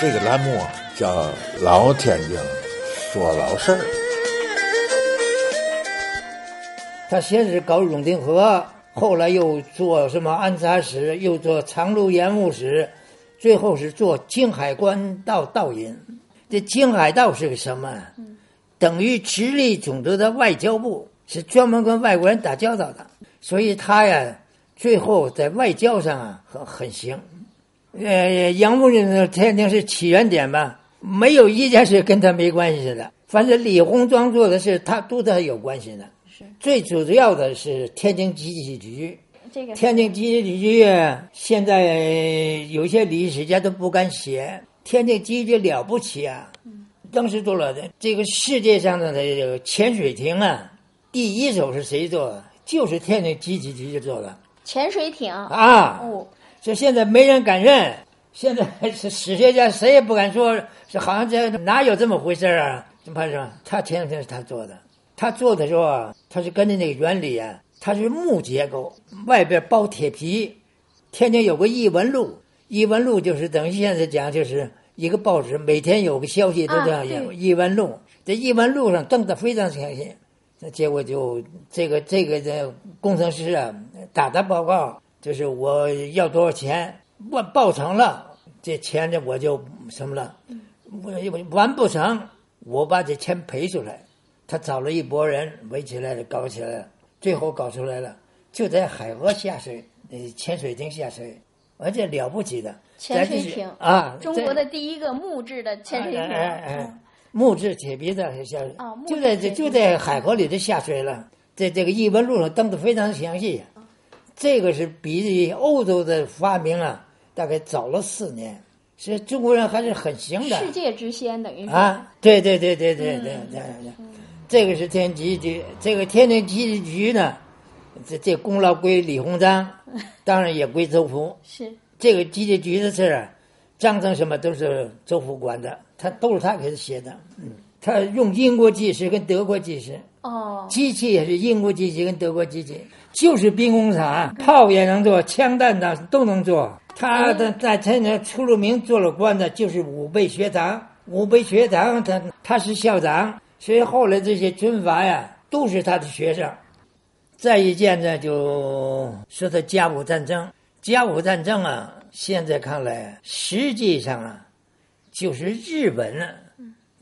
这个栏目啊叫“老天津说老事儿”。他先是搞永定河，后来又做什么安察使，又做长路盐务使，最后是做京海关道道引。这京海道是个什么？等于直隶总督的外交部，是专门跟外国人打交道的。所以他呀，最后在外交上啊很很行。呃，杨牧人天津是起源点吧，没有一件事跟他没关系的。反正李鸿章做的事，他都跟他有关系的。是最主要的是天津集体局。这个天津集体局现在有些历史家都不敢写，天津集体局了不起啊！当时做了的这个世界上的这个潜水艇啊，第一艘是谁做的？就是天津集体局做的潜水艇啊！哦，这现在没人敢认，现在是史学家谁也不敢说，是好像这哪有这么回事啊？怎么说？他前两天是他做的，他做的时候啊，他是根据那个原理啊，它是木结构，外边包铁皮。天津有个异闻录，异闻录就是等于现在讲就是一个报纸，每天有个消息都这样啊演。对异闻录，这异闻录上登的非常详细。那结果就这个这个这工程师啊打的报告，就是我要多少钱，我报成了，这钱呢我就什么了，我完不成，我把这钱赔出来。他找了一拨人围起来了，搞起来了，最后搞出来了，就在海河下水，呃，潜水艇下水，而且了不起的潜水艇啊，中国的第一个木质的潜水艇。哎哎哎木质铁皮的下水，就在这就在海河里头下水了，在这个异闻录上登的非常详细。这个是比欧洲的发明啊，大概早了四年，是中国人还是很行的。世界之先等于是。啊，对对对对对对对这个是天津局，这个天津集体局呢，这这功劳归李鸿章，当然也归周福。是。这个集体局的事儿啊，章程什么都是周福管的，他都是他给他写的。嗯，他用英国技师跟德国技师，哦，机器也是英国机器跟德国机器，就是兵工厂，炮也能做，枪弹的都能做。他的在天津出了名做了官的，就是武备学堂，武备学堂他他是校长，所以后来这些军阀呀都是他的学生。再一见呢，就说他甲午战争，甲午战争啊，现在看来实际上啊，就是日本啊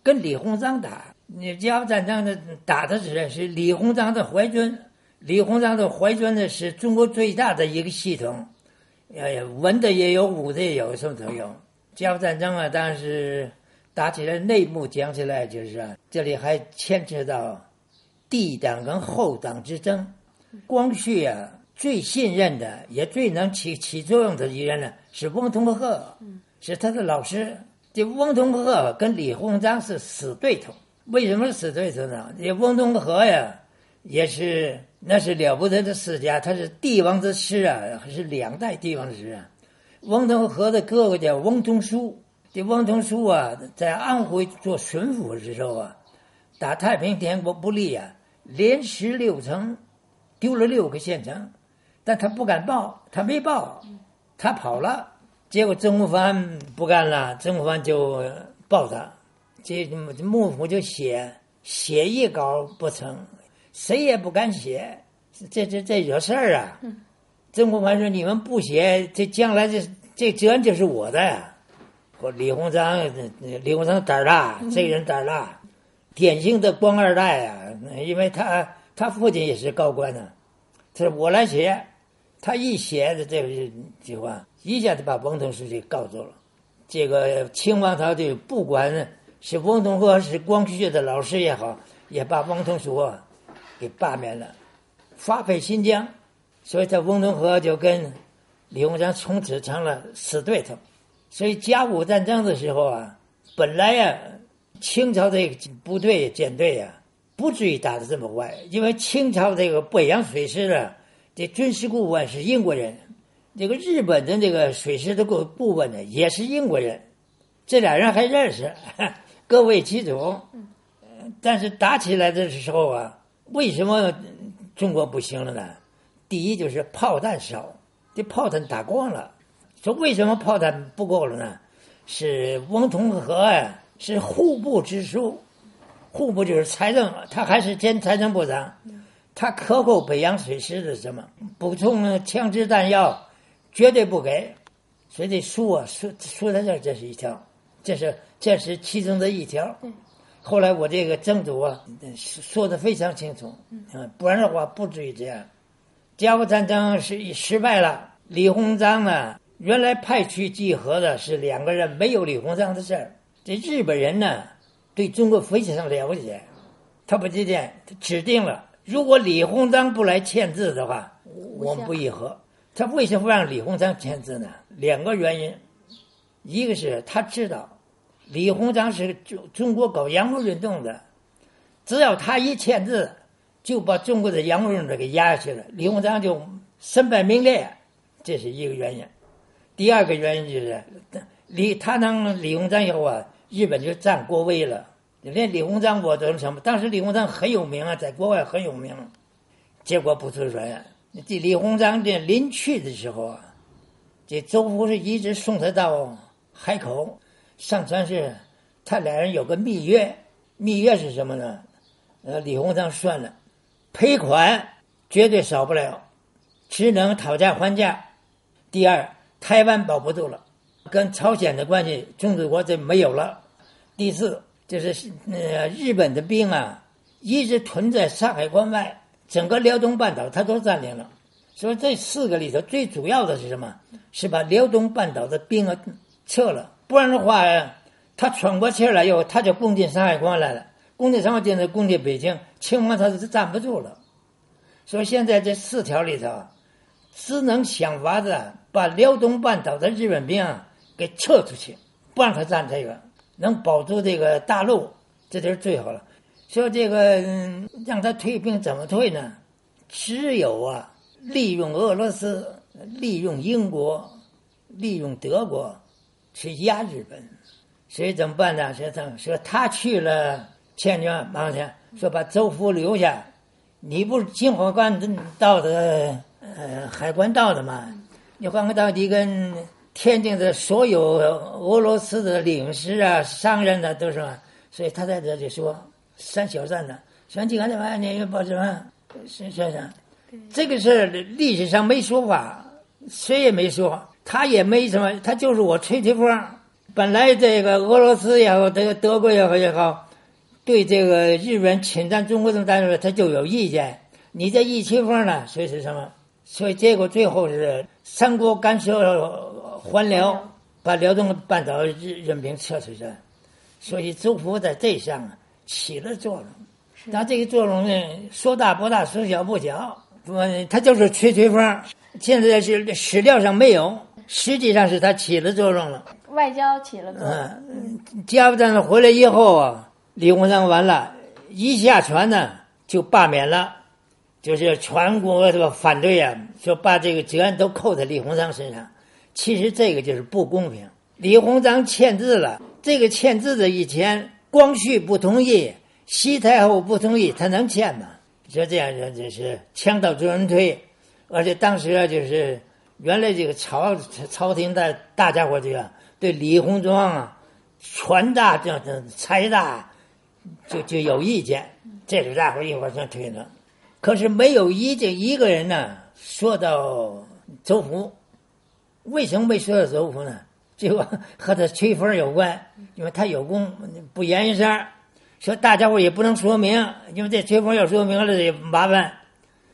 跟李鸿章打。你甲午战争的打的是是李鸿章的淮军，李鸿章的淮军呢是中国最大的一个系统，呃，文的也有，武的也有，什么都有。甲午战争啊，当然是打起来内幕讲起来就是啊，这里还牵扯到帝党跟后党之争。光绪啊，最信任的也最能起起作用的一人呢，是翁同龢，是他的老师。这翁同龢跟李鸿章是死对头。为什么是死对头呢？这翁同龢呀，也是那是了不得的世家，他是帝王之师啊，还是两代帝王之师啊。翁同龢的哥哥叫翁同书，这翁同书啊，在安徽做巡抚的时候啊，打太平天国不利啊，连失六城，丢了六个县城，但他不敢报，他没报，他跑了。结果曾国藩不干了，曾国藩就报他，这幕府就写写一稿不成，谁也不敢写，这这这惹事儿啊！曾国藩说：“你们不写，这将来这这责任就是我的呀。”或李鸿章，李鸿章胆儿大，这个人胆儿大，典型的官二代啊！因为他他父亲也是高官呢、他说我来写，他一写的这个句话，一下子把翁同书给告走了。这个清王朝的不管是翁同龢是光绪的老师也好，也把翁同书啊给罢免了，发配新疆。所以他翁同龢就跟李鸿章从此成了死对头。所以甲午战争的时候啊，本来呀、清朝这个部队舰队呀、不至于打得这么坏，因为清朝这个北洋水师啊，这军事顾问是英国人，这个日本的这个水师的顾顾问呢也是英国人，这俩人还认识，各为其主。呃但是打起来的时候啊，为什么中国不行了呢？第一就是炮弹少，这炮弹打光了。说为什么炮弹不够了呢？是翁同龢啊，是户部支书，户部就是财政，他还是兼财政部长。他克扣北洋水师的什么补充枪支弹药，绝对不给。所以这书啊，说说在这，这是一条，这是这是其中的一条。后来我这个曾祖啊，说的非常清楚，嗯，不然的话不至于这样。甲午战争是失败了，李鸿章呢，原来派去集合的是两个人，没有李鸿章的事儿。这日本人呢，对中国非常了解，他把这件指定了。如果李鸿章不来签字的话，我们不议和。他为什么让李鸿章签字呢？两个原因，一个是他知道李鸿章是中中国搞洋务运动的，只要他一签字，就把中国的洋务运动给压下去了，李鸿章就身败名裂，这是一个原因。第二个原因就是李他当李鸿章以后啊，日本就占国威了。连李鸿章我都能什么？当时李鸿章很有名啊，在国外很有名。结果不出人。这李鸿章这临去的时候啊，这周福是一直送他到海口，上船是，他俩人有个密约，密约是什么呢？呃，李鸿章算了，赔款绝对少不了，只能讨价还价。第二，台湾保不住了，跟朝鲜的关系，中国这没有了。第四。就是呃，日本的兵啊，一直屯在山海关外，整个辽东半岛他都占领了。所以这四个里头最主要的是什么？是把辽东半岛的兵啊撤了，不然的话，他喘过气来以后，他就攻进山海关来了。攻进山海关，攻进北京，清王他是站不住了。所以现在这四条里头，只能想法子把辽东半岛的日本兵给撤出去，不让他占这个。能保住这个大陆，这就是最好了。说这个让他退兵怎么退呢？只有啊，利用俄罗斯、利用英国、利用德国去压日本。所以怎么办呢？说他说他去了千军万险，说把周福留下。你不是金华关到的呃海关到的吗？你换个到底跟。天津的所有俄罗斯的领事啊、商人呢，都是嘛，所以他在这里说三小站呢，说几个什么，你报什么？是先生，这个事历史上没说法，谁也没说，他也没什么，他就是我吹吹风。本来这个俄罗斯也好，这个德国也好也好，对这个日本侵占中国这么大他就有意见。你这一吹风呢，所以是什么？所以结果最后是三国干涉。还辽，把辽东半岛日任凭撤出去，所以周福在这上起了作用。但这个作用呢，说大不大，说小不小，不，他就是吹吹风。现在是史料上没有，实际上是他起了作用了。外交起了作用。嗯，甲午战争回来以后啊，李鸿章完了，一下船呢就罢免了，就是全国这个反对啊，说把这个责任都扣在李鸿章身上。其实这个就是不公平。李鸿章签字了，这个签字的以前，光绪不同意，西太后不同意，他能签吗？说这样说就是枪到中人推，而且当时啊，就是原来这个朝朝廷的大家伙这个对李鸿章啊，权大这这财大，就就有意见，这是大伙一会儿算推了。可是没有一这一个人呢，说到周福。为什么没说到周福呢？这和他吹风有关，因为他有功不言一声，说大家伙也不能说明，因为这吹风要说明了也麻烦。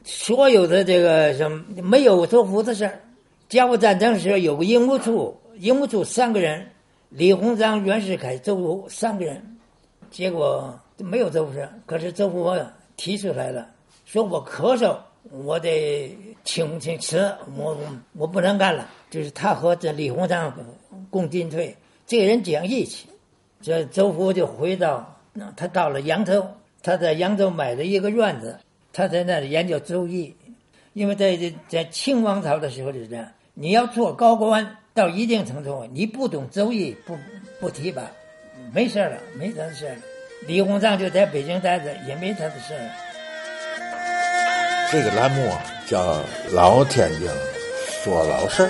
所有的这个什么没有周福的事儿。甲午战争时候有个英务处，英务处三个人，李鸿章、袁世凯、周福三个人，结果没有周福生。可是周福提出来了，说我咳嗽。我得请请辞，我我不能干了。就是他和这李鸿章共进退，这个人讲义气。这周福就回到，他到了扬州，他在扬州买了一个院子，他在那里研究周易。因为在在清王朝的时候就是这样，你要做高官到一定程度，你不懂周易，不不提拔，没事了，没他的事了。李鸿章就在北京待着，也没他的事了。这个栏目啊叫《老天津说老事儿》。